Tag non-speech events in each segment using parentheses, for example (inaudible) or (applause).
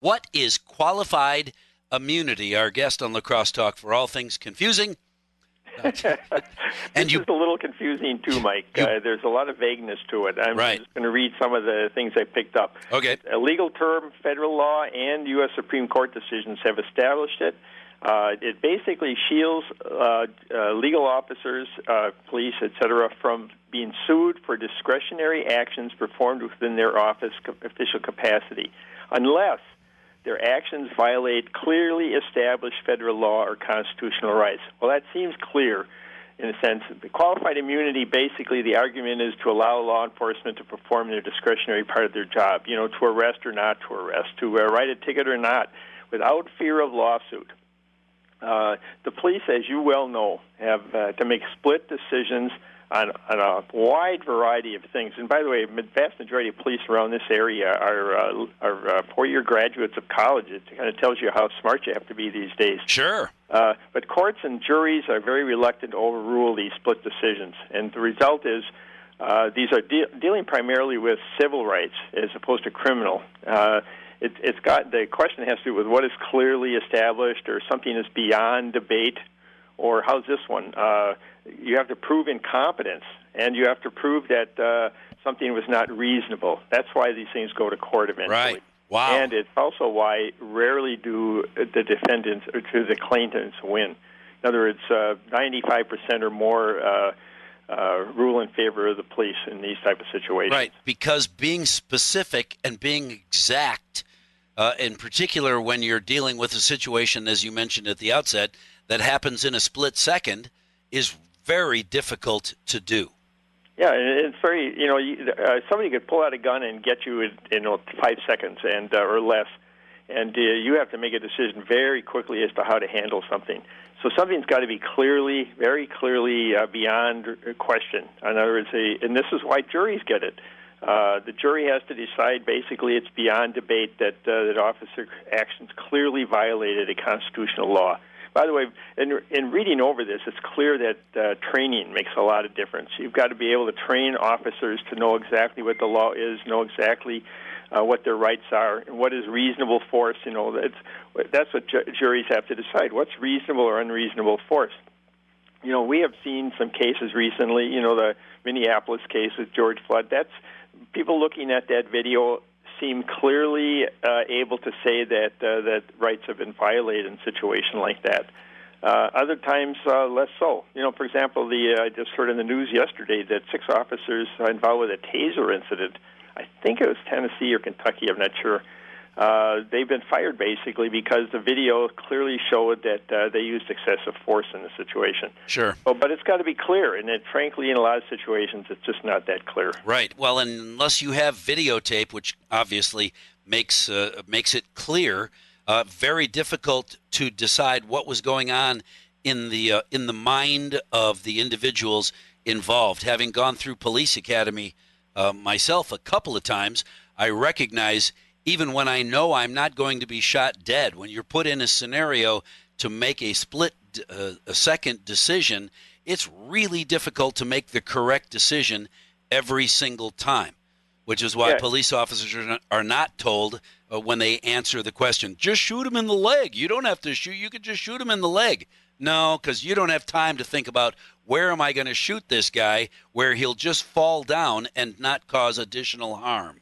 What is qualified immunity? Our guest on La Crosse Talk for all things confusing. (laughs) and you, is a little confusing too, Mike. You, uh, there's a lot of vagueness to it. I'm right. just going to read some of the things I picked up. Okay. A legal term, federal law, and U.S. Supreme Court decisions have established it. Uh, it basically shields uh, uh, legal officers, uh, police, etc., from being sued for discretionary actions performed within their office co- official capacity, unless their actions violate clearly established federal law or constitutional rights. Well, that seems clear in a sense. The qualified immunity, basically, the argument is to allow law enforcement to perform their discretionary part of their job, you know, to arrest or not to arrest, to uh, write a ticket or not, without fear of lawsuit. Uh, the police, as you well know, have uh, to make split decisions on, on a wide variety of things. And by the way, the vast majority of police around this area are uh, are uh, four-year graduates of college. It kind of tells you how smart you have to be these days. Sure. Uh, but courts and juries are very reluctant to overrule these split decisions, and the result is. Uh, these are de- dealing primarily with civil rights as opposed to criminal. Uh, it, it's got the question has to do with what is clearly established or something is beyond debate, or how's this one? Uh, you have to prove incompetence, and you have to prove that uh, something was not reasonable. That's why these things go to court eventually. Right. Wow. And it's also why rarely do the defendants or to the claimants win. In other words, uh, 95% or more uh, uh, rule in favor of the police in these type of situations. Right, because being specific and being exact uh, in particular when you're dealing with a situation, as you mentioned at the outset, that happens in a split second, is very difficult to do. Yeah, it's very you know uh, somebody could pull out a gun and get you in, in five seconds and uh, or less, and uh, you have to make a decision very quickly as to how to handle something. So something's got to be clearly, very clearly uh, beyond question. In other words, a, and this is why juries get it. Uh, the jury has to decide. Basically, it's beyond debate that uh, that officer actions clearly violated a constitutional law. By the way, in, in reading over this, it's clear that uh, training makes a lot of difference. You've got to be able to train officers to know exactly what the law is, know exactly uh, what their rights are, and what is reasonable force. You know, that's that's what ju- juries have to decide. What's reasonable or unreasonable force? You know, we have seen some cases recently. You know, the Minneapolis case with George Floyd. That's people looking at that video seem clearly uh, able to say that uh, that rights have been violated in a situation like that. Uh, other times, uh, less so. You know, for example, the uh, I just heard in the news yesterday that six officers involved with a taser incident. I think it was Tennessee or Kentucky. I'm not sure uh, they've been fired basically because the video clearly showed that uh, they used excessive force in the situation. Sure. Well, but it's got to be clear, and it, frankly, in a lot of situations, it's just not that clear. Right. Well, unless you have videotape, which obviously makes uh, makes it clear, uh, very difficult to decide what was going on in the uh, in the mind of the individuals involved. Having gone through police academy uh, myself a couple of times, I recognize even when I know I'm not going to be shot dead. When you're put in a scenario to make a split uh, a second decision, it's really difficult to make the correct decision every single time, which is why police officers are not, are not told uh, when they answer the question, just shoot him in the leg. You don't have to shoot, you can just shoot him in the leg. No, because you don't have time to think about where am I going to shoot this guy where he'll just fall down and not cause additional harm.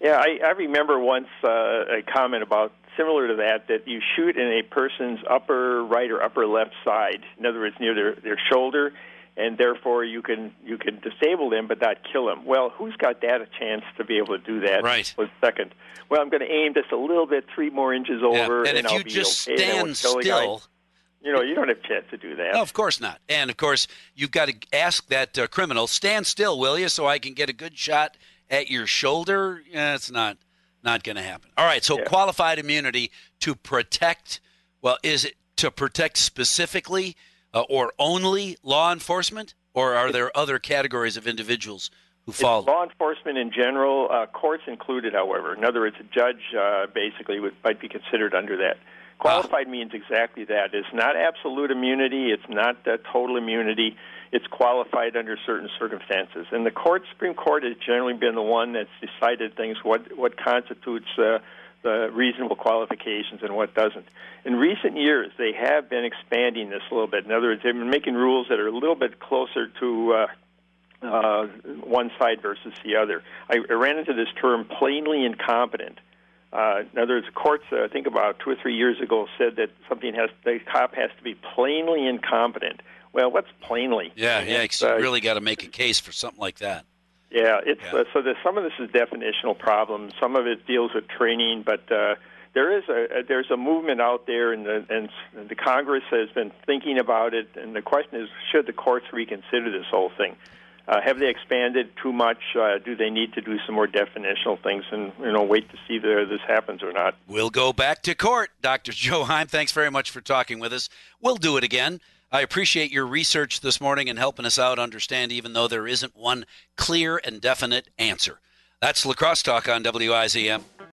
Yeah, I, I remember once uh, a comment about similar to that that you shoot in a person's upper right or upper left side. In other words, near their their shoulder, and therefore you can you can disable them but not kill them. Well, who's got that a chance to be able to do that? Right. Was second. Well, I'm going to aim just a little bit, three more inches over, yeah. and, and if I'll you be just okay. stand still. You know, you don't have a chance to do that. No, of course not. And of course, you've got to ask that uh, criminal, stand still, will you, so I can get a good shot at your shoulder, yeah, it's not not going to happen. All right, so yeah. qualified immunity to protect. Well, is it to protect specifically uh, or only law enforcement, or are there other categories of individuals who fall? It's law enforcement in general, uh, courts included. However, in other words, a judge uh, basically would, might be considered under that. Qualified ah. means exactly that. It's not absolute immunity. It's not uh, total immunity it's qualified under certain circumstances. And the court, Supreme Court, has generally been the one that's decided things. What what constitutes uh, uh, reasonable qualifications and what doesn't. In recent years, they have been expanding this a little bit. In other words, they've been making rules that are a little bit closer to uh, uh, one side versus the other. I, I ran into this term plainly incompetent. Uh, in other words, courts, uh, I think about two or three years ago, said that something has the cop has to be plainly incompetent. Well, what's plainly? Yeah, yeah, you uh, really got to make a case for something like that. Yeah, it's yeah. Uh, so that some of this is definitional problems. Some of it deals with training, but uh, there is a, a there's a movement out there, and the, and the Congress has been thinking about it. And the question is, should the courts reconsider this whole thing? Uh, have they expanded too much? Uh, do they need to do some more definitional things and you know wait to see if this happens or not? We'll go back to court, Dr. (laughs) Joe Heim. Thanks very much for talking with us. We'll do it again. I appreciate your research this morning and helping us out understand, even though there isn't one clear and definite answer. That's La Crosse Talk on WIZM.